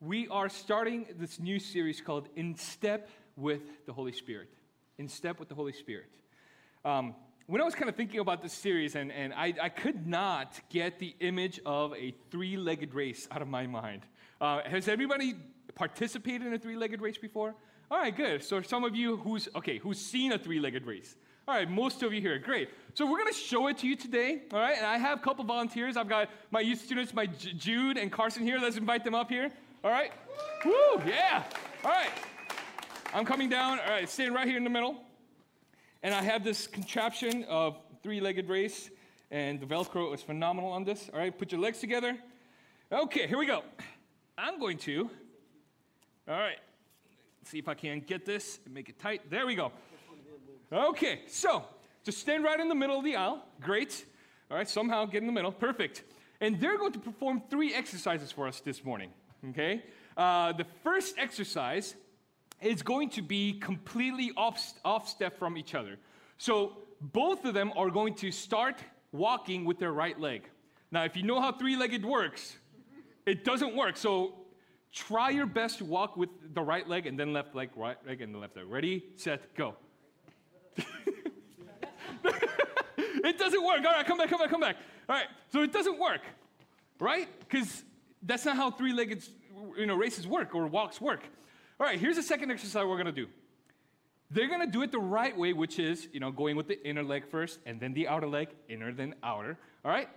we are starting this new series called In Step with the Holy Spirit. In Step with the Holy Spirit. Um, when I was kind of thinking about this series, and, and I, I could not get the image of a three legged race out of my mind. Uh, has everybody participated in a three legged race before? All right, good. So, some of you who's, okay, who's seen a three legged race? All right, most of you here, great. So we're going to show it to you today, all right? And I have a couple volunteers. I've got my youth students, my J- Jude and Carson here. Let's invite them up here, all right? Woo, yeah. All right. I'm coming down. All right, staying right here in the middle. And I have this contraption of three-legged race, and the Velcro is phenomenal on this. All right, put your legs together. Okay, here we go. I'm going to, all right, see if I can get this and make it tight. There we go. Okay, so just stand right in the middle of the aisle. Great. All right, somehow get in the middle. Perfect. And they're going to perform three exercises for us this morning. Okay? Uh, the first exercise is going to be completely off, off step from each other. So both of them are going to start walking with their right leg. Now, if you know how three legged works, it doesn't work. So try your best to walk with the right leg and then left leg, right leg, and the left leg. Ready, set, go. it doesn't work. All right, come back, come back, come back. All right, so it doesn't work, right? Because that's not how three-legged you know, races work or walks work. All right, here's the second exercise we're going to do. They're going to do it the right way, which is, you know, going with the inner leg first and then the outer leg, inner then outer. All right?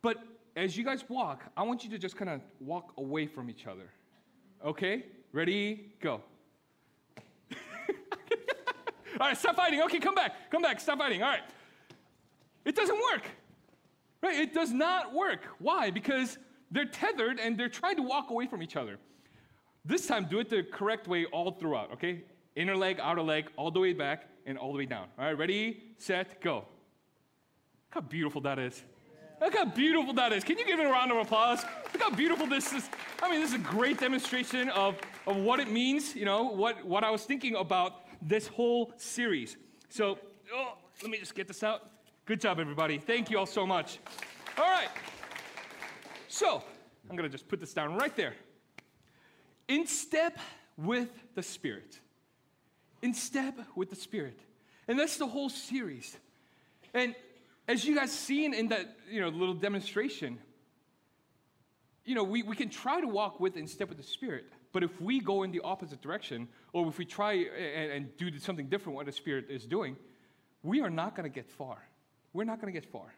But as you guys walk, I want you to just kind of walk away from each other. Okay? Ready? Go. All right, stop fighting. Okay, come back. Come back. Stop fighting. All right. It doesn't work. Right? It does not work. Why? Because they're tethered and they're trying to walk away from each other. This time, do it the correct way all throughout, okay? Inner leg, outer leg, all the way back, and all the way down. All right, ready, set, go. Look how beautiful that is. Look how beautiful that is. Can you give it a round of applause? Look how beautiful this is. I mean, this is a great demonstration of, of what it means, you know, what, what I was thinking about this whole series. So, oh, let me just get this out. Good job, everybody. Thank you all so much. All right. So, I'm going to just put this down right there. In step with the Spirit. In step with the Spirit. And that's the whole series. And as you guys seen in that you know, little demonstration, you know, we, we can try to walk with in step with the Spirit. But if we go in the opposite direction, or if we try and, and do something different what the Spirit is doing, we are not going to get far. We're not going to get far.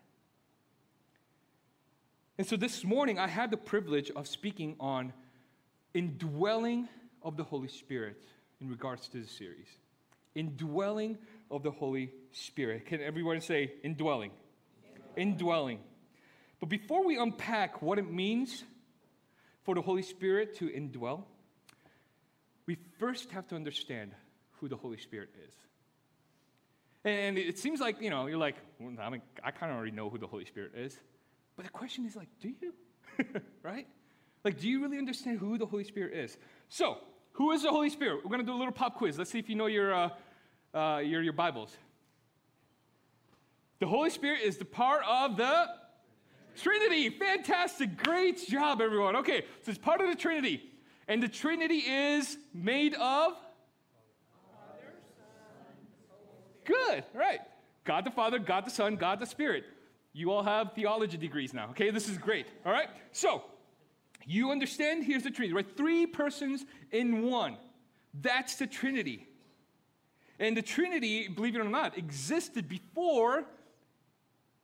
And so this morning, I had the privilege of speaking on indwelling of the Holy Spirit in regards to the series. Indwelling of the Holy Spirit. Can everyone say indwelling? Indwelling. But before we unpack what it means for the Holy Spirit to indwell, we first have to understand who the Holy Spirit is. And it seems like, you know, you're like, well, I mean, I kind of already know who the Holy Spirit is. But the question is like, do you? right? Like, do you really understand who the Holy Spirit is? So, who is the Holy Spirit? We're going to do a little pop quiz. Let's see if you know your, uh, uh, your, your Bibles. The Holy Spirit is the part of the Trinity. Fantastic. Great job, everyone. Okay, so it's part of the Trinity. And the Trinity is made of? Good, right. God the Father, God the Son, God the Spirit. You all have theology degrees now, okay? This is great, all right? So, you understand? Here's the Trinity, right? Three persons in one. That's the Trinity. And the Trinity, believe it or not, existed before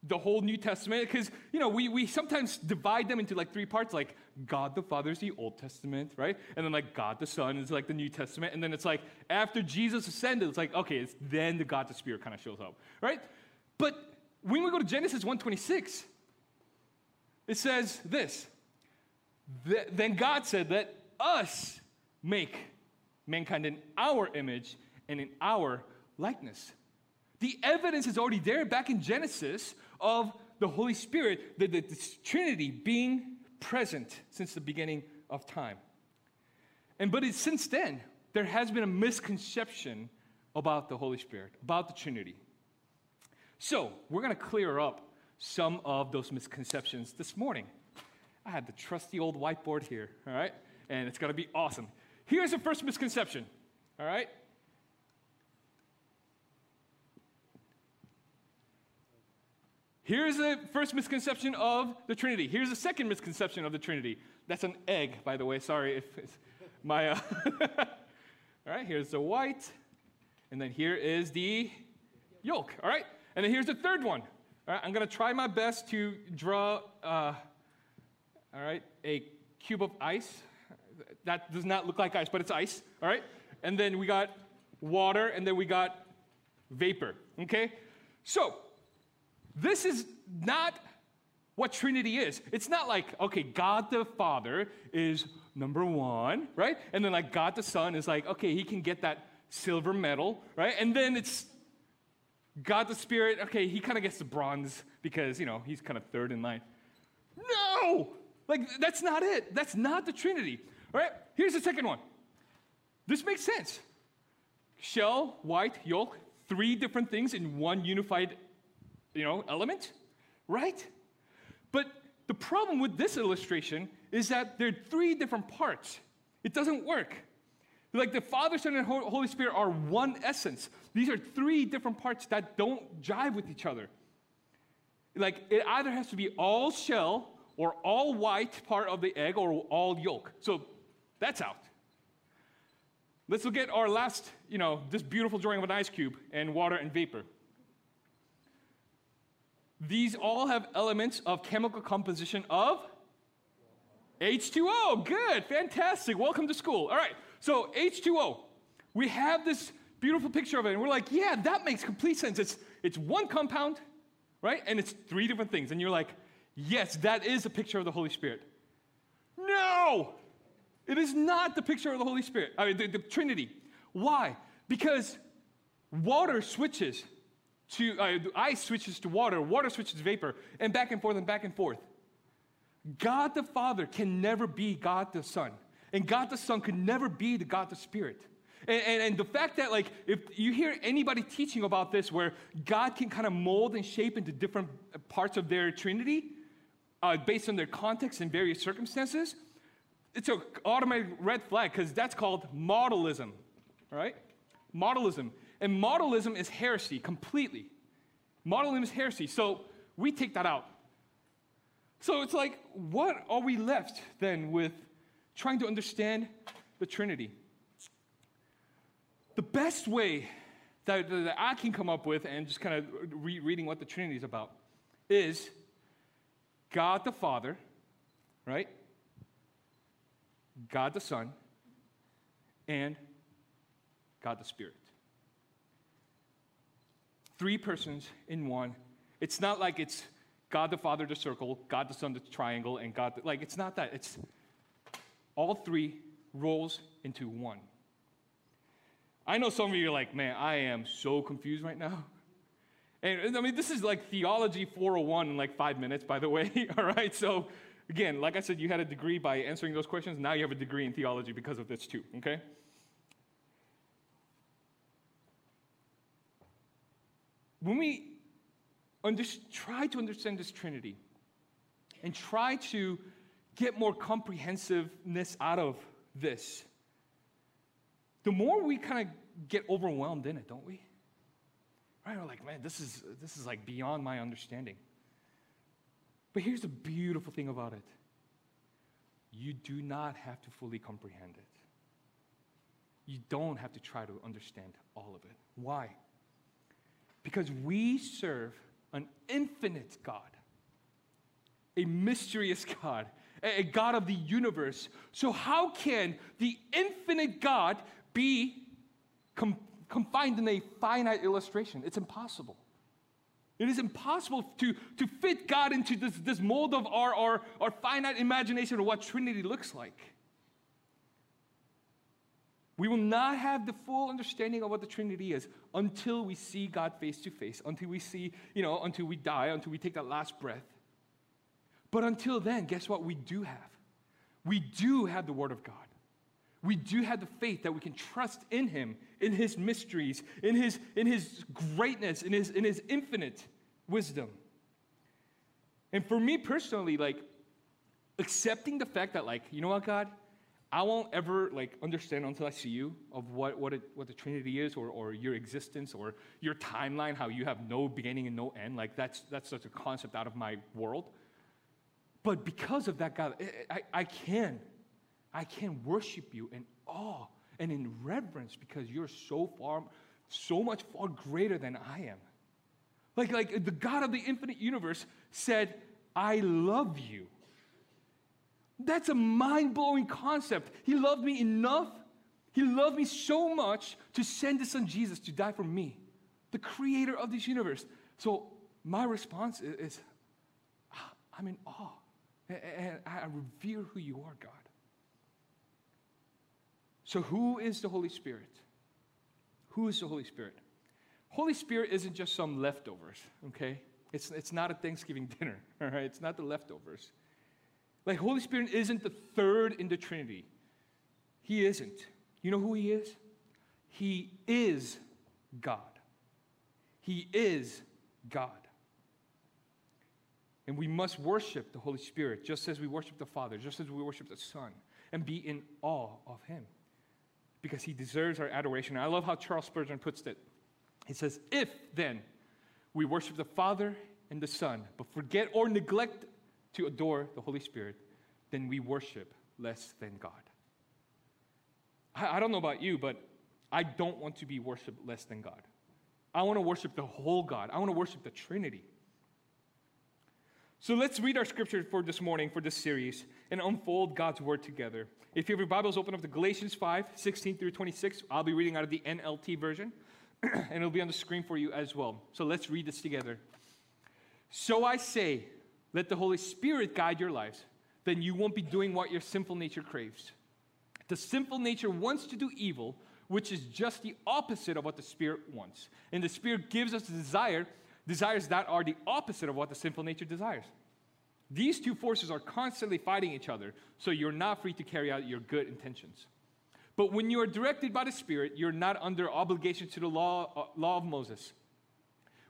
the whole New Testament because, you know, we, we sometimes divide them into like three parts, like God the Father is the Old Testament, right? And then like God the Son is like the New Testament. And then it's like after Jesus ascended, it's like, okay, it's then the God the Spirit kind of shows up, right? But when we go to Genesis 1.26, it says this. Then God said, let us make mankind in our image and in our likeness. The evidence is already there back in Genesis of the Holy Spirit, the, the, the Trinity being present since the beginning of time. And but it, since then, there has been a misconception about the Holy Spirit, about the Trinity. So we're going to clear up some of those misconceptions this morning. I had the trusty old whiteboard here, all right? And it's going to be awesome. Here's the first misconception, all right? Here's the first misconception of the Trinity. Here's the second misconception of the Trinity. That's an egg, by the way. Sorry if it's my. Uh all right, here's the white. And then here is the yolk. All right? And then here's the third one. All right, I'm going to try my best to draw, uh, all right, a cube of ice. That does not look like ice, but it's ice. All right? And then we got water, and then we got vapor. Okay? So, this is not what Trinity is. It's not like, okay, God the Father is number one, right? And then like God the Son is like, okay, he can get that silver medal, right? And then it's God the Spirit, okay, he kind of gets the bronze because, you know, he's kind of third in line. No! Like, that's not it. That's not the Trinity. All right? Here's the second one. This makes sense. Shell, white, yolk, three different things in one unified you know, element, right? But the problem with this illustration is that there are three different parts. It doesn't work. Like the Father, Son, and Holy Spirit are one essence. These are three different parts that don't jive with each other. Like it either has to be all shell or all white part of the egg or all yolk. So that's out. Let's look at our last, you know, this beautiful drawing of an ice cube and water and vapor. These all have elements of chemical composition of H2O. Good, fantastic. Welcome to school. All right, so H2O. We have this beautiful picture of it, and we're like, yeah, that makes complete sense. It's, it's one compound, right? And it's three different things. And you're like, yes, that is a picture of the Holy Spirit. No, it is not the picture of the Holy Spirit, I mean, the, the Trinity. Why? Because water switches to uh, ice switches to water, water switches to vapor, and back and forth and back and forth. God the Father can never be God the Son, and God the Son could never be the God the Spirit. And, and, and, the fact that, like, if you hear anybody teaching about this, where God can kind of mold and shape into different parts of their Trinity uh, based on their context and various circumstances, it's an automatic red flag because that's called modalism, right? Modalism. And modalism is heresy completely. Modalism is heresy. So we take that out. So it's like, what are we left then with trying to understand the Trinity? The best way that, that I can come up with, and just kind of re- reading what the Trinity is about, is God the Father, right? God the Son, and God the Spirit. Three persons in one. It's not like it's God the Father, the circle, God the Son, the triangle, and God, the, like, it's not that. It's all three rolls into one. I know some of you are like, man, I am so confused right now. And I mean, this is like theology 401 in like five minutes, by the way. All right. So, again, like I said, you had a degree by answering those questions. Now you have a degree in theology because of this, too. Okay. when we under, try to understand this Trinity and try to get more comprehensiveness out of this, the more we kind of get overwhelmed in it, don't we? Right? We're like, man, this is, this is like beyond my understanding. But here's the beautiful thing about it you do not have to fully comprehend it. You don't have to try to understand all of it. Why? Because we serve an infinite God, a mysterious God, a God of the universe. So, how can the infinite God be com- confined in a finite illustration? It's impossible. It is impossible to, to fit God into this, this mold of our, our, our finite imagination of what Trinity looks like. We will not have the full understanding of what the Trinity is until we see God face to face, until we see, you know, until we die, until we take that last breath. But until then, guess what we do have? We do have the Word of God. We do have the faith that we can trust in Him, in His mysteries, in His, in his greatness, in his, in his infinite wisdom. And for me personally, like, accepting the fact that, like, you know what, God? I won't ever like understand until I see you of what, what, it, what the Trinity is or, or your existence or your timeline, how you have no beginning and no end. Like that's, that's such a concept out of my world. But because of that, God, I, I can. I can worship you in awe and in reverence because you're so far, so much far greater than I am. Like, like the God of the infinite universe said, I love you. That's a mind blowing concept. He loved me enough, He loved me so much to send His Son Jesus to die for me, the creator of this universe. So, my response is, ah, I'm in awe. And I revere who you are, God. So, who is the Holy Spirit? Who is the Holy Spirit? Holy Spirit isn't just some leftovers, okay? It's, it's not a Thanksgiving dinner, all right? It's not the leftovers. Like, Holy Spirit isn't the third in the Trinity. He isn't. You know who He is? He is God. He is God. And we must worship the Holy Spirit just as we worship the Father, just as we worship the Son, and be in awe of Him because He deserves our adoration. I love how Charles Spurgeon puts it. He says, If then we worship the Father and the Son, but forget or neglect to adore the Holy Spirit, then we worship less than God. I, I don't know about you, but I don't want to be worshiped less than God. I want to worship the whole God, I want to worship the Trinity. So let's read our scripture for this morning, for this series, and unfold God's word together. If you have your Bibles, open up to Galatians 5 16 through 26. I'll be reading out of the NLT version, and it'll be on the screen for you as well. So let's read this together. So I say, let the Holy Spirit guide your lives, then you won't be doing what your sinful nature craves. The sinful nature wants to do evil, which is just the opposite of what the Spirit wants. And the Spirit gives us the desire, desires that are the opposite of what the sinful nature desires. These two forces are constantly fighting each other, so you're not free to carry out your good intentions. But when you are directed by the Spirit, you're not under obligation to the law, uh, law of Moses.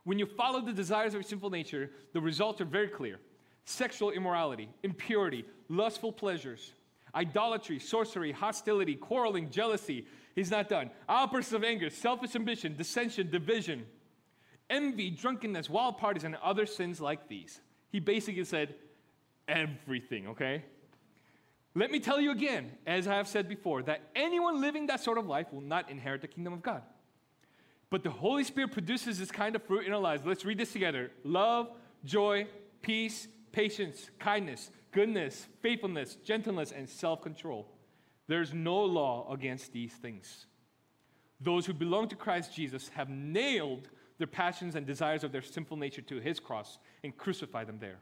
When you follow the desires of your sinful nature, the results are very clear sexual immorality, impurity, lustful pleasures, idolatry, sorcery, hostility, quarreling, jealousy. He's not done. Outbursts of anger, selfish ambition, dissension, division, envy, drunkenness, wild parties, and other sins like these. He basically said everything, okay? Let me tell you again, as I have said before, that anyone living that sort of life will not inherit the kingdom of God. But the Holy Spirit produces this kind of fruit in our lives. Let's read this together love, joy, peace, patience, kindness, goodness, faithfulness, gentleness, and self control. There's no law against these things. Those who belong to Christ Jesus have nailed their passions and desires of their sinful nature to his cross and crucify them there.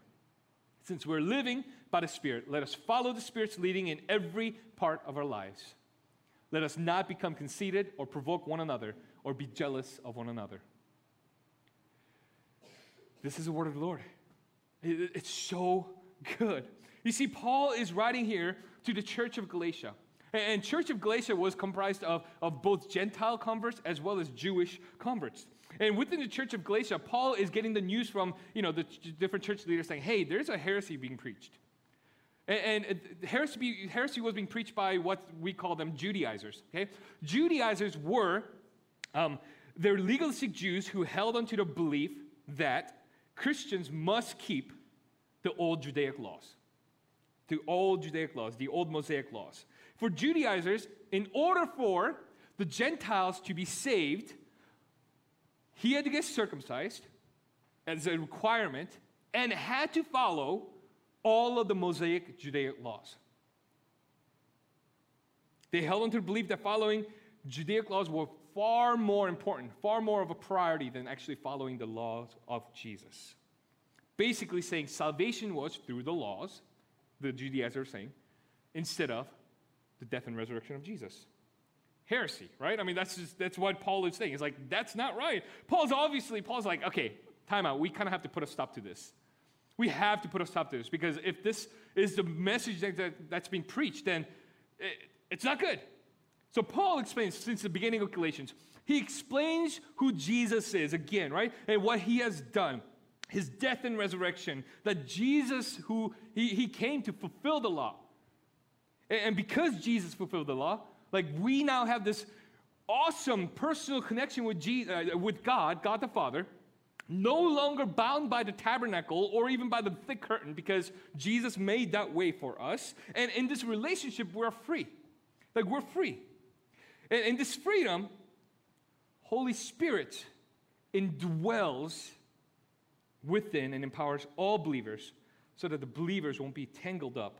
Since we're living by the Spirit, let us follow the Spirit's leading in every part of our lives. Let us not become conceited or provoke one another or be jealous of one another. This is the word of the Lord. It's so good. You see, Paul is writing here to the church of Galatia. And church of Galatia was comprised of, of both Gentile converts as well as Jewish converts. And within the church of Galatia, Paul is getting the news from you know, the different church leaders saying, hey, there's a heresy being preached. And, and heresy, heresy was being preached by what we call them Judaizers. Okay? Judaizers were, um, they're legalistic Jews who held onto the belief that Christians must keep the old Judaic laws. The old Judaic laws, the old Mosaic laws. For Judaizers, in order for the Gentiles to be saved, he had to get circumcised as a requirement and had to follow all of the Mosaic Judaic laws. They held on to the belief that following Judaic laws were far more important, far more of a priority than actually following the laws of Jesus. Basically, saying salvation was through the laws, the Judaizers are saying, instead of the death and resurrection of Jesus. Heresy, right? I mean, that's just, that's what Paul is saying. He's like, that's not right. Paul's obviously, Paul's like, okay, time out. We kind of have to put a stop to this. We have to put a stop to this because if this is the message that, that that's being preached, then it, it's not good. So Paul explains since the beginning of Galatians, he explains who Jesus is again, right? And what he has done. his death and resurrection, that Jesus, who he, he came to fulfill the law. And, and because Jesus fulfilled the law, like we now have this awesome personal connection with, Jesus, uh, with God, God the Father, no longer bound by the tabernacle or even by the thick curtain because Jesus made that way for us. And in this relationship, we're free. Like we're free. And in this freedom, Holy Spirit indwells within and empowers all believers so that the believers won't be tangled up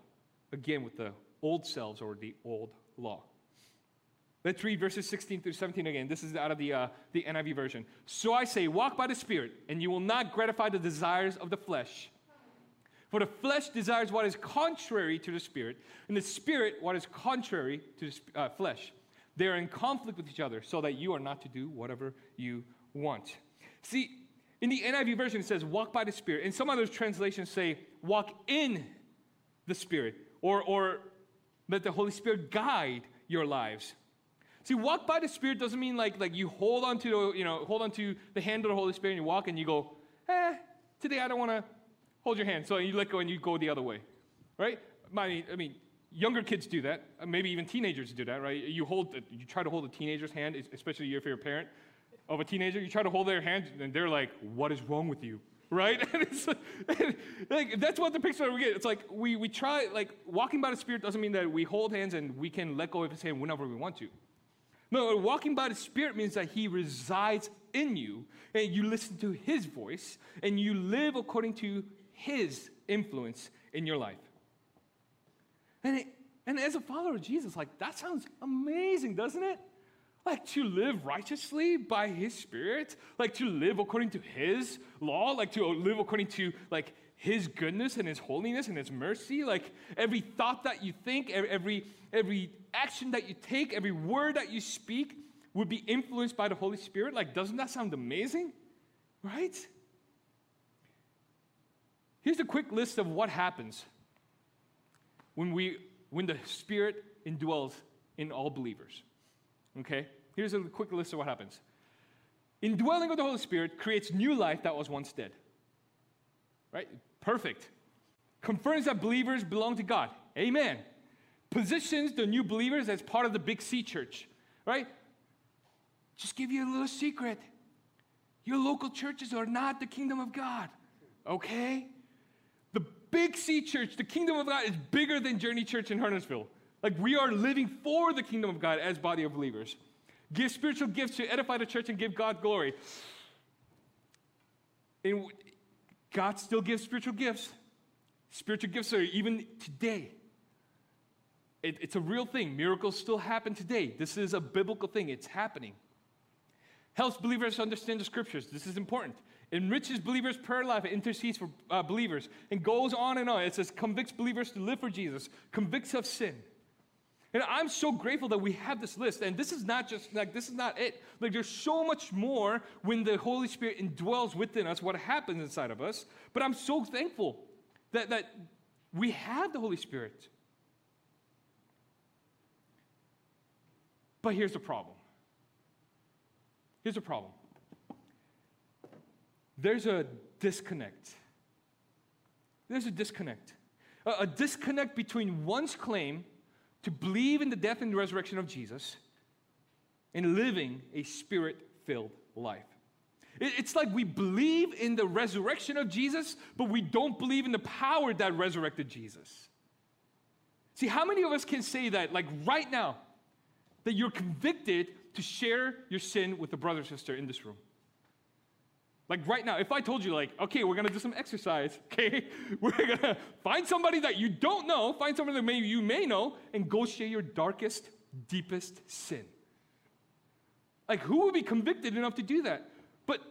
again with the old selves or the old law. Let's read verses 16 through 17 again. This is out of the, uh, the NIV version. So I say, walk by the Spirit, and you will not gratify the desires of the flesh. For the flesh desires what is contrary to the Spirit, and the Spirit what is contrary to the uh, flesh. They are in conflict with each other, so that you are not to do whatever you want. See, in the NIV version, it says, walk by the Spirit. And some other translations say, walk in the Spirit, or, or let the Holy Spirit guide your lives. See, walk by the Spirit doesn't mean like, like you hold on to, you know, hold on to the hand of the Holy Spirit and you walk and you go, eh, today I don't want to hold your hand. So you let go and you go the other way, right? I mean, younger kids do that. Maybe even teenagers do that, right? You hold, you try to hold a teenager's hand, especially if you're a parent of a teenager. You try to hold their hand and they're like, what is wrong with you? right? and like, that's what the picture we get. It's like we, we try, like, walking by the Spirit doesn't mean that we hold hands and we can let go of his hand whenever we want to. No, walking by the Spirit means that He resides in you and you listen to His voice and you live according to His influence in your life. And, it, and as a follower of Jesus, like that sounds amazing, doesn't it? Like to live righteously by His Spirit, like to live according to His law, like to live according to like His goodness and His holiness and His mercy. Like every thought that you think, every every action that you take, every word that you speak would be influenced by the Holy Spirit. Like, doesn't that sound amazing? Right? Here's a quick list of what happens when, we, when the Spirit indwells in all believers. Okay? Here's a quick list of what happens. Indwelling of the Holy Spirit creates new life that was once dead. Right? Perfect. Confirms that believers belong to God. Amen positions the new believers as part of the Big C church, right? Just give you a little secret. Your local churches are not the kingdom of God, okay? The Big C church, the kingdom of God, is bigger than Journey Church in Huntersville. Like we are living for the kingdom of God as body of believers. Give spiritual gifts to edify the church and give God glory. And God still gives spiritual gifts. Spiritual gifts are even today it, it's a real thing. Miracles still happen today. This is a biblical thing, it's happening. Helps believers understand the scriptures. This is important. Enriches believers' prayer life, intercedes for uh, believers, and goes on and on. It says, convicts believers to live for Jesus, convicts of sin. And I'm so grateful that we have this list. And this is not just like this is not it. Like there's so much more when the Holy Spirit indwells within us, what happens inside of us. But I'm so thankful that, that we have the Holy Spirit. But here's the problem. Here's the problem. There's a disconnect. There's a disconnect. A, a disconnect between one's claim to believe in the death and resurrection of Jesus and living a spirit filled life. It's like we believe in the resurrection of Jesus, but we don't believe in the power that resurrected Jesus. See, how many of us can say that, like right now, that you're convicted to share your sin with a brother or sister in this room. Like right now, if I told you, like, okay, we're gonna do some exercise, okay? We're gonna find somebody that you don't know, find somebody that maybe you may know, and go share your darkest, deepest sin. Like, who would be convicted enough to do that? But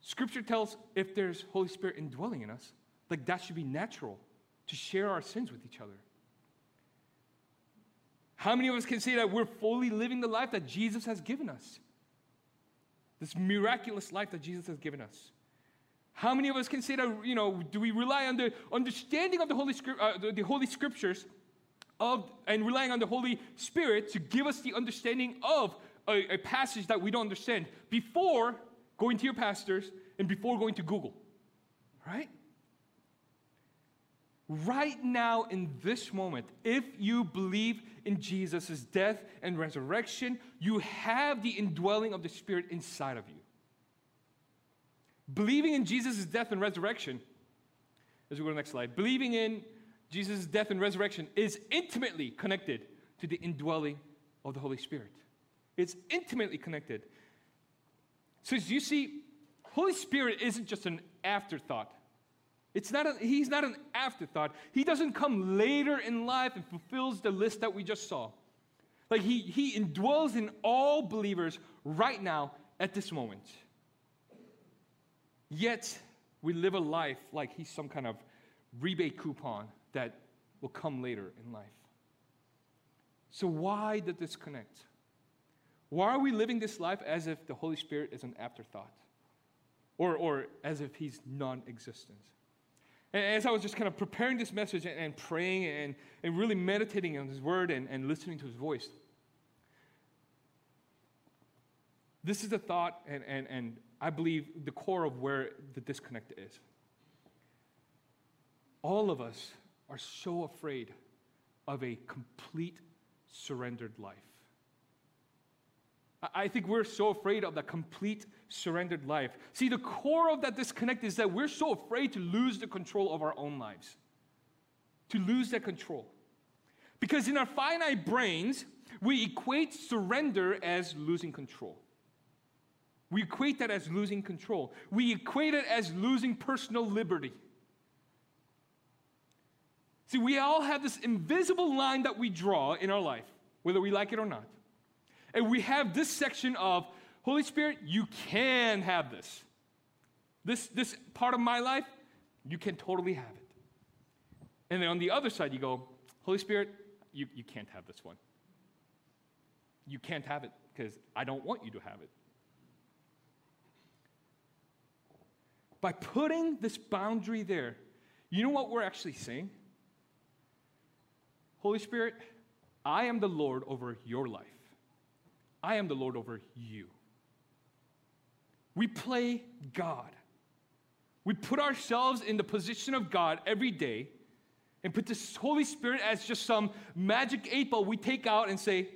scripture tells if there's Holy Spirit indwelling in us, like that should be natural to share our sins with each other. How many of us can say that we're fully living the life that Jesus has given us? This miraculous life that Jesus has given us. How many of us can say that, you know, do we rely on the understanding of the Holy, uh, the, the Holy Scriptures of, and relying on the Holy Spirit to give us the understanding of a, a passage that we don't understand before going to your pastors and before going to Google? Right? Right now, in this moment, if you believe in Jesus' death and resurrection, you have the indwelling of the Spirit inside of you. Believing in Jesus' death and resurrection, as we go to the next slide, believing in Jesus' death and resurrection is intimately connected to the indwelling of the Holy Spirit. It's intimately connected. So, as you see, Holy Spirit isn't just an afterthought. It's not a, he's not an afterthought. He doesn't come later in life and fulfills the list that we just saw. Like he, he indwells in all believers right now at this moment. Yet, we live a life like he's some kind of rebate coupon that will come later in life. So, why the disconnect? Why are we living this life as if the Holy Spirit is an afterthought? Or, or as if he's non existent? And as I was just kind of preparing this message and, and praying and, and really meditating on his word and, and listening to his voice, this is the thought and, and, and I believe the core of where the disconnect is. All of us are so afraid of a complete surrendered life. I think we're so afraid of that complete surrendered life. See, the core of that disconnect is that we're so afraid to lose the control of our own lives, to lose that control. Because in our finite brains, we equate surrender as losing control. We equate that as losing control. We equate it as losing personal liberty. See, we all have this invisible line that we draw in our life, whether we like it or not. And we have this section of Holy Spirit, you can have this. This, this part of my life, you can totally have it. And then on the other side, you go, Holy Spirit, you, you can't have this one. You can't have it because I don't want you to have it. By putting this boundary there, you know what we're actually saying? Holy Spirit, I am the Lord over your life. I am the Lord over you. We play God. We put ourselves in the position of God every day and put this Holy Spirit as just some magic eight ball we take out and say,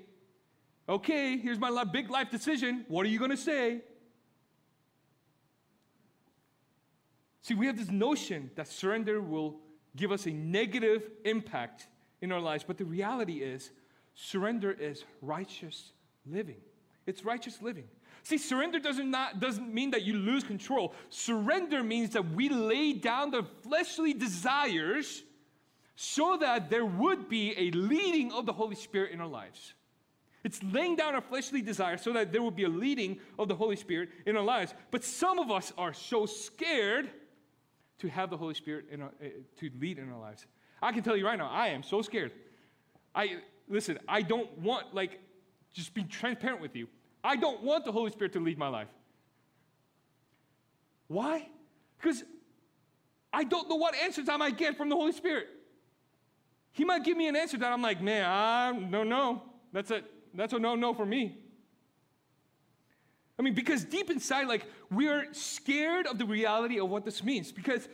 okay, here's my big life decision. What are you going to say? See, we have this notion that surrender will give us a negative impact in our lives, but the reality is, surrender is righteous living. It's righteous living. See, surrender doesn't, not, doesn't mean that you lose control. Surrender means that we lay down the fleshly desires so that there would be a leading of the Holy Spirit in our lives. It's laying down our fleshly desires so that there will be a leading of the Holy Spirit in our lives. But some of us are so scared to have the Holy Spirit our, uh, to lead in our lives. I can tell you right now, I am so scared. I listen. I don't want like just being transparent with you. I don't want the Holy Spirit to lead my life. Why? Because I don't know what answers I might get from the Holy Spirit. He might give me an answer that I'm like, man, I no, no. That's a that's a no, no for me. I mean, because deep inside, like, we're scared of the reality of what this means. Because,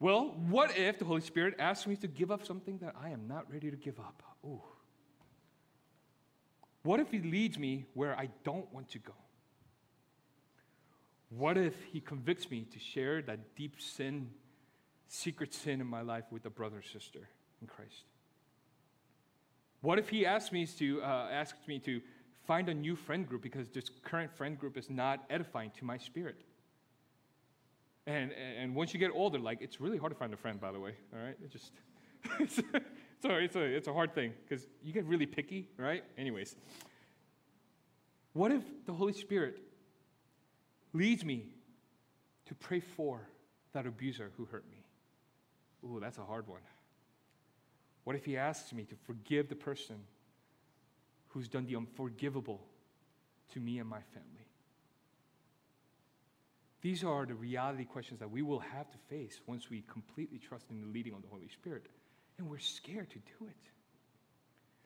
well, what if the Holy Spirit asks me to give up something that I am not ready to give up? Ooh. What if He leads me where I don't want to go? What if He convicts me to share that deep sin, secret sin in my life with a brother or sister in Christ? What if He asks me to, uh, asks me to find a new friend group because this current friend group is not edifying to my spirit. And, and once you get older, like, it's really hard to find a friend, by the way, all right? It just, a, it's, a, it's a hard thing because you get really picky, right? Anyways, what if the Holy Spirit leads me to pray for that abuser who hurt me? Ooh, that's a hard one. What if he asks me to forgive the person who's done the unforgivable to me and my family? These are the reality questions that we will have to face once we completely trust in the leading of the Holy Spirit. And we're scared to do it.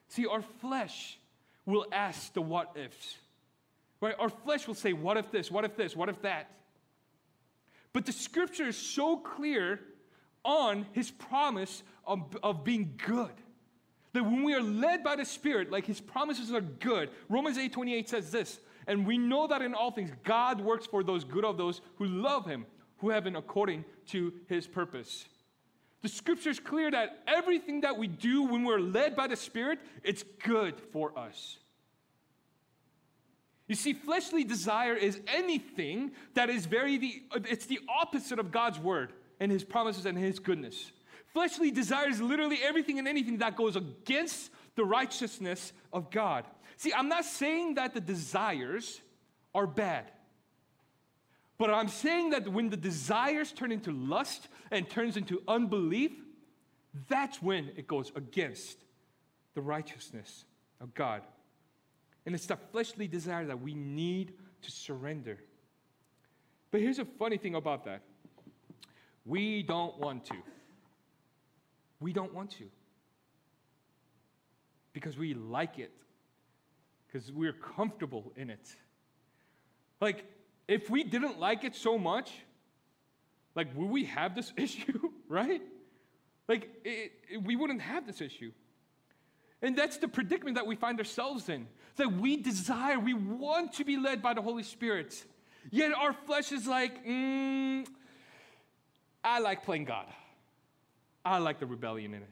See, our flesh will ask the what ifs. Right? Our flesh will say, what if this, what if this, what if that? But the scripture is so clear on his promise of, of being good. That when we are led by the Spirit, like his promises are good. Romans 8 28 says this, and we know that in all things God works for those good of those who love him, who have been according to his purpose. The scripture is clear that everything that we do when we're led by the Spirit, it's good for us. You see, fleshly desire is anything that is very the it's the opposite of God's word and his promises and his goodness. Fleshly desire is literally everything and anything that goes against the righteousness of God. See, I'm not saying that the desires are bad. But I'm saying that when the desires turn into lust and turns into unbelief, that's when it goes against the righteousness of God. And it's the fleshly desire that we need to surrender. But here's a funny thing about that we don't want to. We don't want to. Because we like it, because we're comfortable in it. Like, if we didn't like it so much, like, would we have this issue, right? Like, it, it, we wouldn't have this issue. And that's the predicament that we find ourselves in. That we desire, we want to be led by the Holy Spirit. Yet our flesh is like, mm, I like playing God. I like the rebellion in it.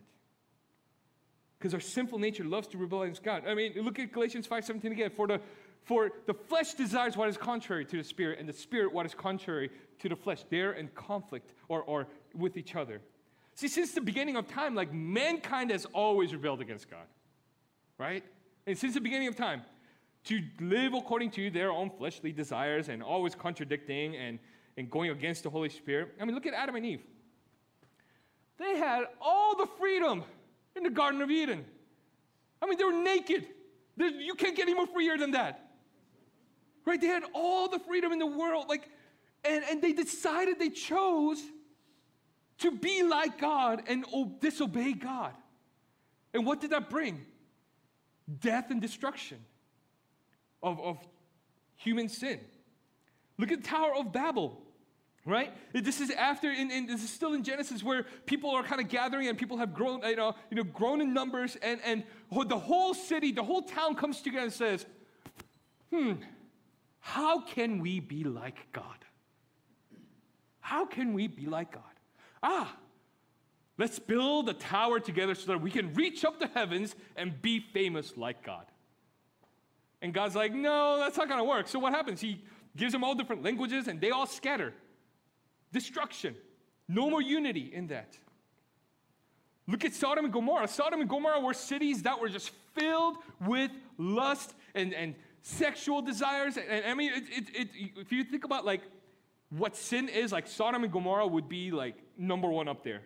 Because our sinful nature loves to rebel against God. I mean, look at Galatians 5:17 again. For the for the flesh desires what is contrary to the spirit, and the spirit what is contrary to the flesh. They're in conflict or, or with each other. See, since the beginning of time, like mankind has always rebelled against God right? And since the beginning of time, to live according to their own fleshly desires and always contradicting and, and going against the Holy Spirit. I mean, look at Adam and Eve. They had all the freedom in the Garden of Eden. I mean, they were naked. You can't get any more freer than that. Right? They had all the freedom in the world. Like, and, and they decided, they chose to be like God and disobey God. And what did that bring? death and destruction of, of human sin. Look at the Tower of Babel, right? This is after, in, in, this is still in Genesis where people are kind of gathering and people have grown, you know, you know, grown in numbers, and, and the whole city, the whole town comes together and says, hmm, how can we be like God? How can we be like God? Ah, Let's build a tower together so that we can reach up to heavens and be famous like God. And God's like, no, that's not going to work. So what happens? He gives them all different languages and they all scatter. Destruction. No more unity in that. Look at Sodom and Gomorrah. Sodom and Gomorrah were cities that were just filled with lust and, and sexual desires. And, I mean, it, it, it, if you think about like what sin is, like Sodom and Gomorrah would be like number one up there.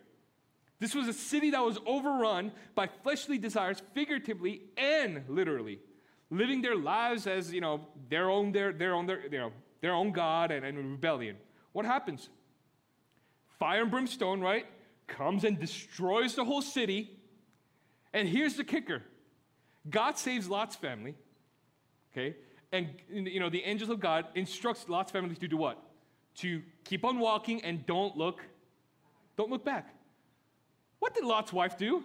This was a city that was overrun by fleshly desires, figuratively and literally, living their lives as you know their own their their own their, you know, their own God and, and rebellion. What happens? Fire and brimstone, right? Comes and destroys the whole city. And here's the kicker: God saves Lot's family. Okay, and you know the angels of God instructs Lot's family to do what? To keep on walking and don't look, don't look back. What did Lot's wife do?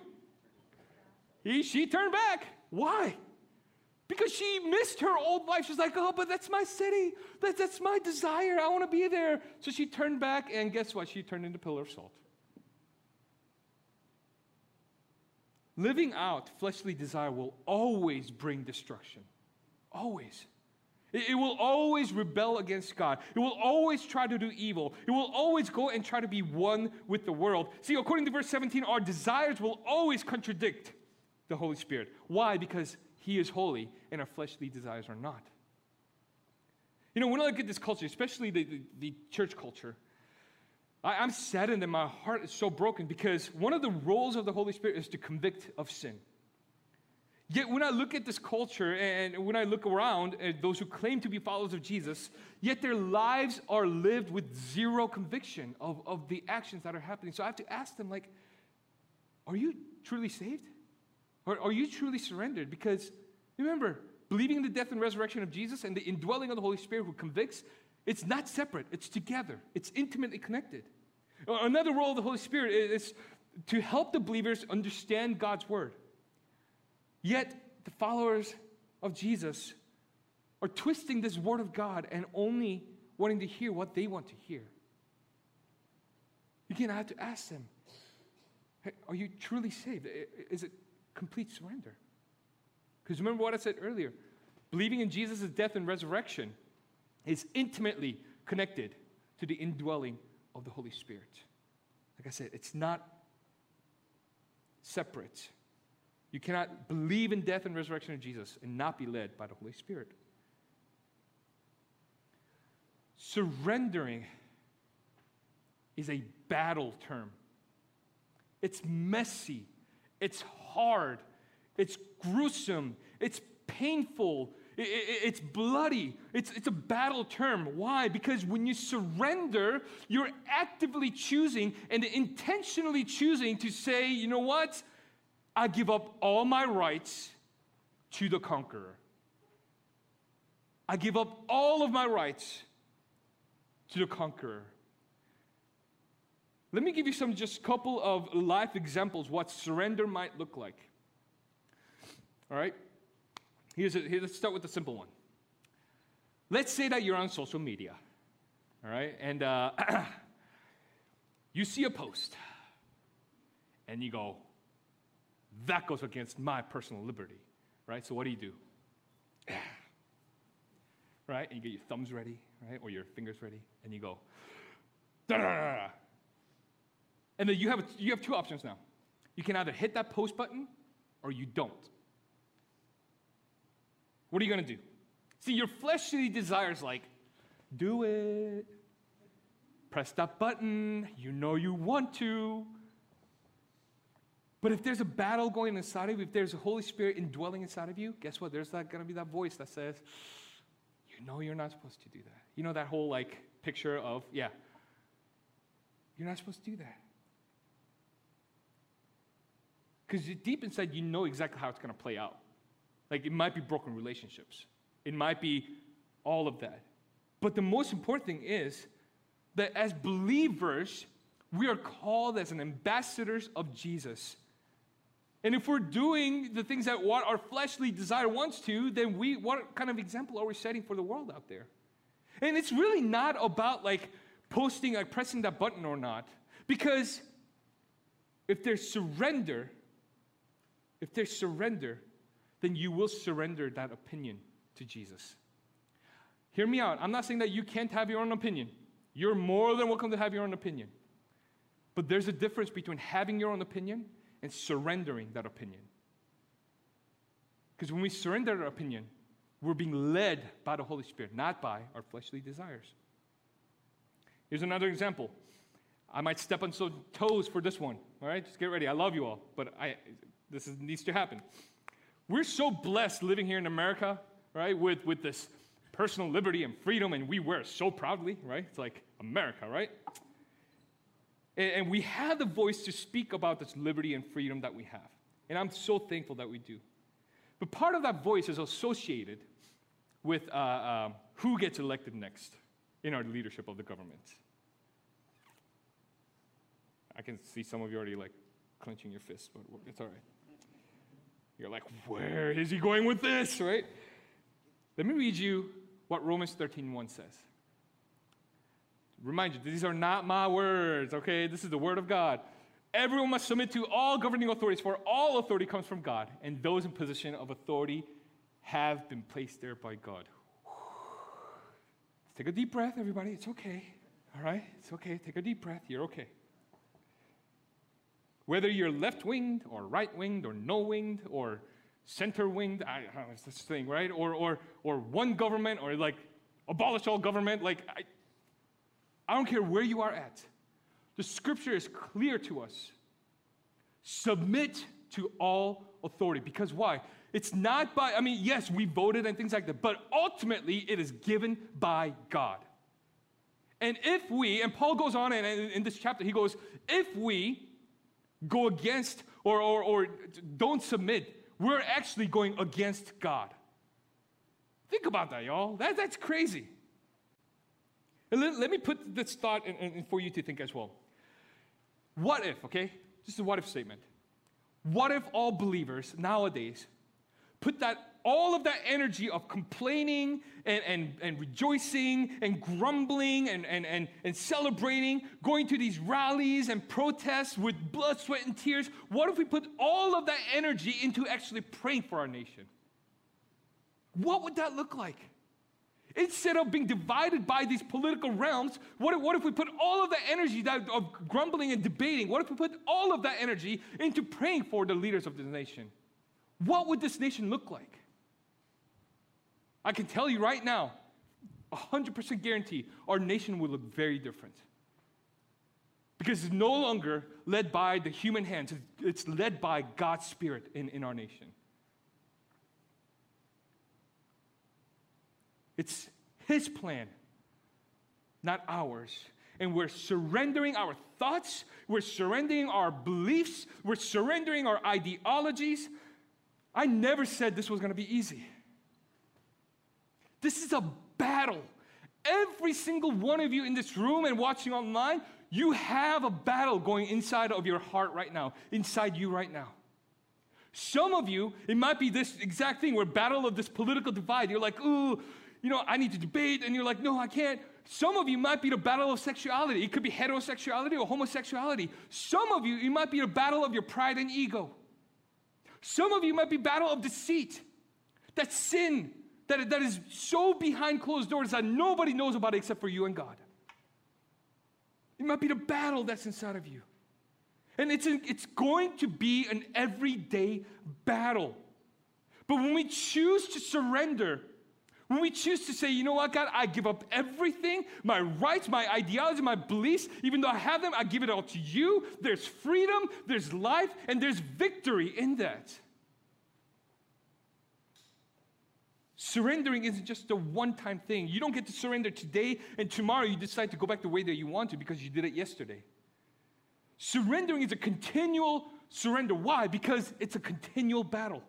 He, she turned back. Why? Because she missed her old life. She's like, oh, but that's my city. That, that's my desire. I want to be there. So she turned back, and guess what? She turned into a pillar of salt. Living out fleshly desire will always bring destruction. Always. It, will always rebel against God. It will always try to do evil. It will always go and try to be one with the world. See, according to verse 17, our desires will always contradict the Holy Spirit. Why? Because He is holy and our fleshly desires are not. You know, when I look at this culture, especially the, the, the church culture, I, I'm saddened and my heart is so broken because one of the roles of the Holy Spirit is to convict of sin. Yet when I look at this culture and when I look around at those who claim to be followers of Jesus, yet their lives are lived with zero conviction of, of the actions that are happening. So I have to ask them, like, are you truly saved? Or are you truly surrendered? Because remember, believing in the death and resurrection of Jesus and the indwelling of the Holy Spirit who convicts, It's not separate, it's together, it's intimately connected. Another role of the Holy Spirit is to help the believers understand God's word. Yet, the followers of Jesus are twisting this word of God and only wanting to hear what they want to hear. Again, I have to ask them hey, Are you truly saved? Is it complete surrender? Because remember what I said earlier believing in Jesus' death and resurrection is intimately connected to the indwelling of the Holy Spirit. Like I said, it's not separate. You cannot believe in death and resurrection of Jesus and not be led by the Holy Spirit. Surrendering is a battle term. It's messy, it's hard, it's gruesome, it's painful, it's bloody. It's, it's a battle term. Why? Because when you surrender, you're actively choosing and intentionally choosing to say, you know what? I give up all my rights to the conqueror. I give up all of my rights to the conqueror. Let me give you some just couple of life examples what surrender might look like. All right? Here's a, here, let's start with the simple one. Let's say that you're on social media, all right, and uh, you see a post, and you go, that goes against my personal liberty, right? So what do you do? right? And you get your thumbs ready, right? Or your fingers ready, and you go, Da-da-da-da. and then you have, you have two options now. You can either hit that post button or you don't. What are you going to do? See, your fleshly desires like, do it. Press that button. You know you want to. But if there's a battle going inside of you, if there's a Holy Spirit indwelling inside of you, guess what? There's that going to be that voice that says, you know you're not supposed to do that. You know that whole like picture of, yeah, you're not supposed to do that. Because deep inside, you know exactly how it's going to play out. Like it might be broken relationships, it might be all of that. But the most important thing is that as believers, we are called as an ambassadors of Jesus. And if we're doing the things that what our fleshly desire wants to, then we what kind of example are we setting for the world out there? And it's really not about like posting, like pressing that button or not. Because if there's surrender, if there's surrender, then you will surrender that opinion to Jesus. Hear me out. I'm not saying that you can't have your own opinion. You're more than welcome to have your own opinion. But there's a difference between having your own opinion and surrendering that opinion. Because when we surrender our opinion, we're being led by the Holy Spirit, not by our fleshly desires. Here's another example. I might step on some toes for this one. All right, just get ready. I love you all, but I, this is, needs to happen. We're so blessed living here in America, right, with, with this personal liberty and freedom, and we wear it so proudly, right? It's like America, right? And, we have the voice to speak about this liberty and freedom that we have. And I'm so thankful that we do. But part of that voice is associated with uh, uh, who gets elected next in our leadership of the government. I can see some of you already like clenching your fists, but it's all right. You're like, where is he going with this, right? Let me read you what Romans 13:1 says. Remind you, these are not my words, okay? This is the word of God. Everyone must submit to all governing authorities, for all authority comes from God, and those in position of authority have been placed there by God. Take a deep breath, everybody. It's okay. All right? It's okay. Take a deep breath. You're okay. Whether you're left winged or right winged or no winged or center winged, I don't know, it's this thing, right? Or, or, or one government or like abolish all government. Like, I, I don't care where you are at. The scripture is clear to us. Submit to all authority. Because why? It's not by, I mean, yes, we voted and things like that, but ultimately it is given by God. And if we, and Paul goes on and in this chapter, he goes, if we go against or, or, or don't submit, we're actually going against God. Think about that, y'all. That, that's crazy. Let, let me put this thought in, in, for you to think as well. What if, okay? Just a what if statement. What if all believers nowadays put that all of that energy of complaining and, and, and rejoicing and grumbling and, and, and, and celebrating, going to these rallies and protests with blood, sweat, and tears, what if we put all of that energy into actually praying for our nation? What would that look like? Instead of being divided by these political realms, what if, what if we put all of that energy that, of grumbling and debating, what if we put all of that energy into praying for the leaders of the nation? What would this nation look like? I can tell you right now, 100% guarantee, our nation will look very different. Because it's no longer led by the human hands, it's led by God's Spirit in, in our nation. It's His plan, not ours. And we're surrendering our thoughts, we're surrendering our beliefs, we're surrendering our ideologies. I never said this was going to be easy. This is a battle. Every single one of you in this room and watching online, you have a battle going inside of your heart right now, inside you right now. Some of you, it might be this exact thing where battle of this political divide. You're like, ooh, you know, I need to debate, and you're like, no, I can't. Some of you might be the battle of sexuality. It could be heterosexuality or homosexuality. Some of you, it might be the battle of your pride and ego. Some of you might be battle of deceit. That sin that, that is so behind closed doors that nobody knows about it except for you and God. It might be the battle that's inside of you. And it's, a, it's going to be an everyday battle. But when we choose to surrender, when we choose to say, you know what, God, I give up everything, my rights, my ideology, my beliefs, even though I have them, I give it all to you, there's freedom, there's life, and there's victory in that. Surrendering isn't just a one time thing. You don't get to surrender today and tomorrow you decide to go back the way that you want to because you did it yesterday. Surrendering is a continual surrender. Why? Because it's a continual battle.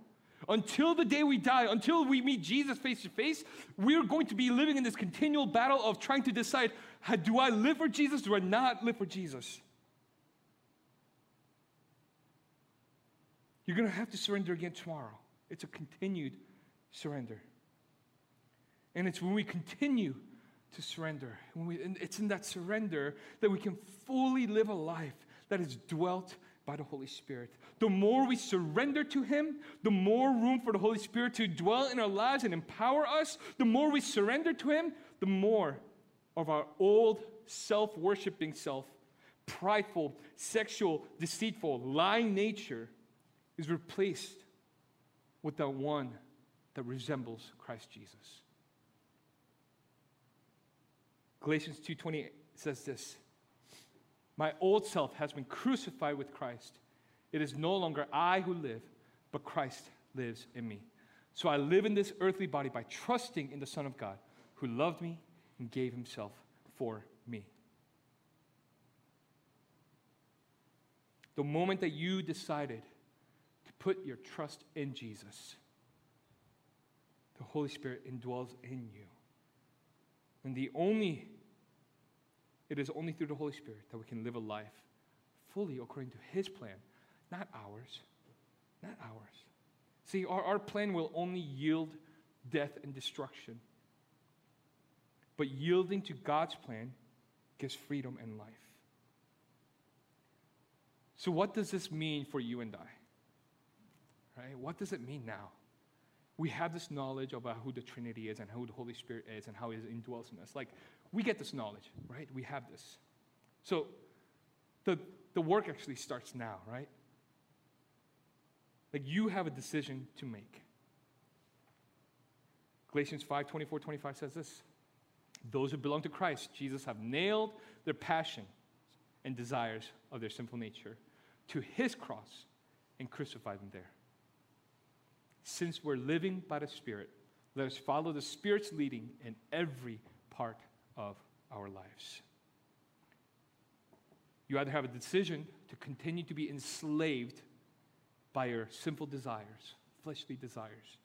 Until the day we die, until we meet Jesus face to face, we're going to be living in this continual battle of trying to decide do I live for Jesus? Do I not live for Jesus? You're going to have to surrender again tomorrow. It's a continued surrender. And it's when we continue to surrender, when we, it's in that surrender that we can fully live a life that is dwelt by the Holy Spirit. The more we surrender to Him, the more room for the Holy Spirit to dwell in our lives and empower us. The more we surrender to Him, the more of our old self worshiping self, prideful, sexual, deceitful, lying nature is replaced with the one that resembles Christ Jesus. Galatians 2:20 says this. My old self has been crucified with Christ. It is no longer I who live, but Christ lives in me. So I live in this earthly body by trusting in the Son of God who loved me and gave himself for me. The moment that you decided to put your trust in Jesus, the Holy Spirit indwells in you. And the only, it is only through the Holy Spirit that we can live a life fully according to His plan, not ours. Not ours. See, our, our plan will only yield death and destruction. But yielding to God's plan gives freedom and life. So, what does this mean for you and I? Right? What does it mean now? we have this knowledge about who the Trinity is and who the Holy Spirit is and how He indwells in us. Like, we get this knowledge, right? We have this. So, the, the work actually starts now, right? Like, you have a decision to make. Galatians 5 24, 25 says this Those who belong to Christ, Jesus, have nailed their passion and desires of their sinful nature to his cross and crucified them there since we're living by the Spirit, let us follow the Spirit's leading in every part of our lives. You either have a decision to continue to be enslaved by your simple desires, fleshly desires,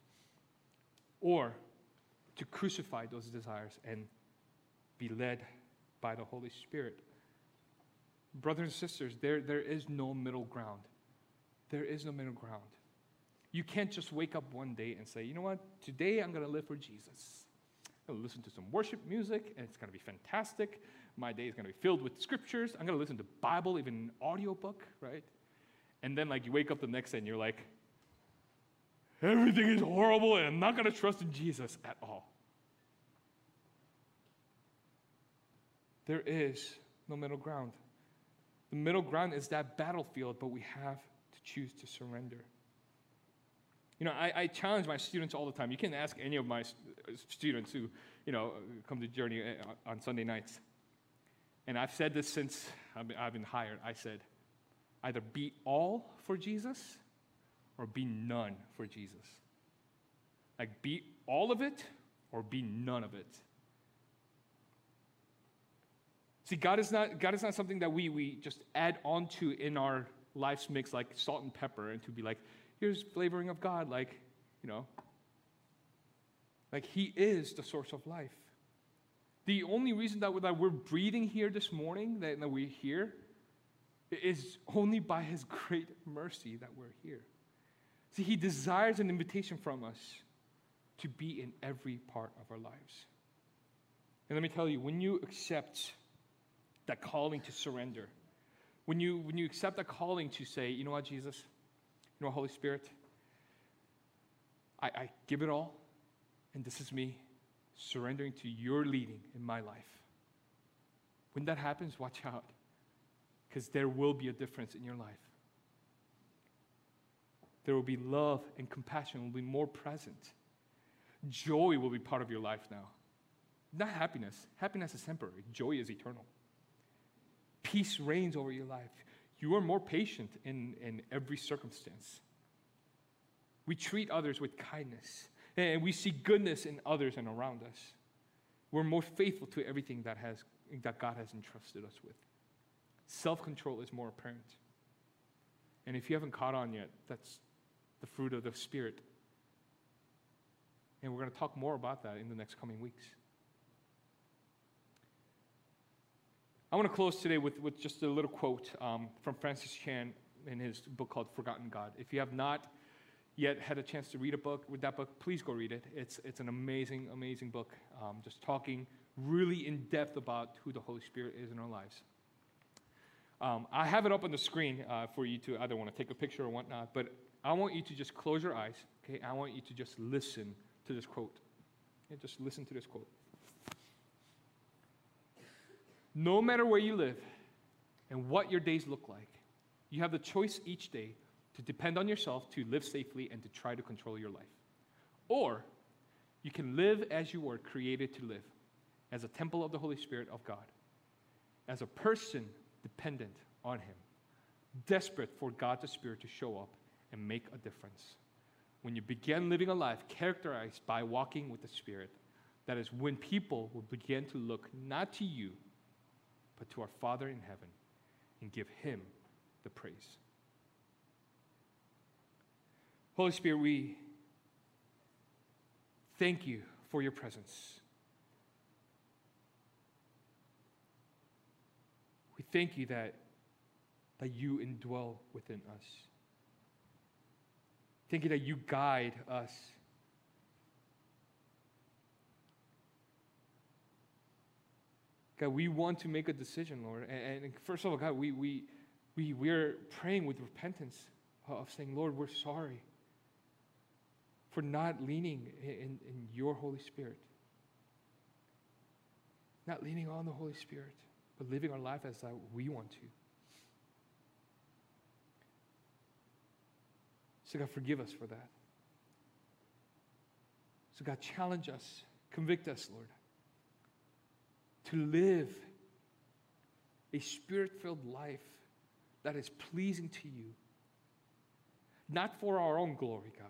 or to crucify those desires and be led by the Holy Spirit. Brothers and sisters, there, there is no middle ground. There is no middle ground. You can't just wake up one day and say, you know what, today I'm going to live for Jesus. I'm going to listen to some worship music, and it's going to be fantastic. My day is going to be filled with scriptures. I'm going to listen to Bible, even an audiobook, right? And then, like, you wake up the next day and you're like, everything is horrible, and I'm not going to trust in Jesus at all. There is no middle ground. The middle ground is that battlefield, but we have to choose to surrender. You know, I, I, challenge my students all the time. You can ask any of my students who, you know, come to Journey uh, on Sunday nights. And I've said this since I've been hired. I said, either be all for Jesus or be none for Jesus. Like, be all of it or be none of it. See, God is not, God is not something that we, we just add onto in our life's mix like salt and pepper and to be like, here's flavoring of God, like, you know. Like, He is the source of life. The only reason that, that we're breathing here this morning, that we're here, is only by His great mercy that we're here. See, He desires an invitation from us to be in every part of our lives. And let me tell you, when you accept that calling to surrender, when you, when you accept that calling to say, you know what, Jesus, you know what, Holy Spirit, I, I give it all, and this is me surrendering to your leading in my life. When that happens, watch out, because there will be a difference in your life. There will be love and compassion will be more present. Joy will be part of your life now. Not happiness. Happiness is temporary. Joy is eternal. Peace reigns over your life. You are more patient in, in every circumstance. We treat others with kindness, and we see goodness in others and around us. We're more faithful to everything that, has, that God has entrusted us with. Self control is more apparent. And if you haven't caught on yet, that's the fruit of the Spirit. And we're going to talk more about that in the next coming weeks. I want to close today with, with just a little quote um, from Francis Chan in his book called Forgotten God. If you have not yet had a chance to read a book with that book, please go read it. It's, it's an amazing, amazing book, um, just talking really in depth about who the Holy Spirit is in our lives. Um, I have it up on the screen uh, for you to either want to take a picture or whatnot, but I want you to just close your eyes, okay? I want you to just listen to this quote. Okay? Just listen to this quote. No matter where you live and what your days look like, you have the choice each day to depend on yourself to live safely and to try to control your life. Or you can live as you were created to live, as a temple of the Holy Spirit of God, as a person dependent on Him, desperate for God's Spirit to show up and make a difference. When you begin living a life characterized by walking with the Spirit, that is when people will begin to look not to you, but to our Father in heaven and give Him the praise. Holy Spirit, we thank you for your presence. Thank you that, that you indwell within us. Thank you that you guide us. God, we want to make a decision, Lord. And, and first of all, God, we, we, we, we're praying with repentance of saying, Lord, we're sorry for not leaning in, in your Holy Spirit. Not leaning on the Holy Spirit, but living our life as we want to. So, God, forgive us for that. So, God, challenge us, convict us, Lord, to live a spirit filled life that is pleasing to you, not for our own glory, God,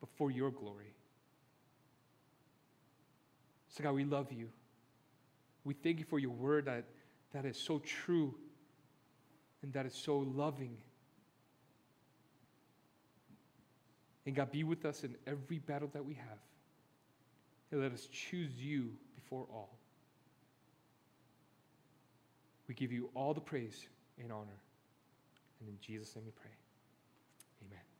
but for your glory. So, God, we love you. We thank you for your word that, that is so true and that is so loving And God, be with us in every battle that we have. And let us choose you before all. We give you all the praise and honor. And in Jesus' name we pray. Amen.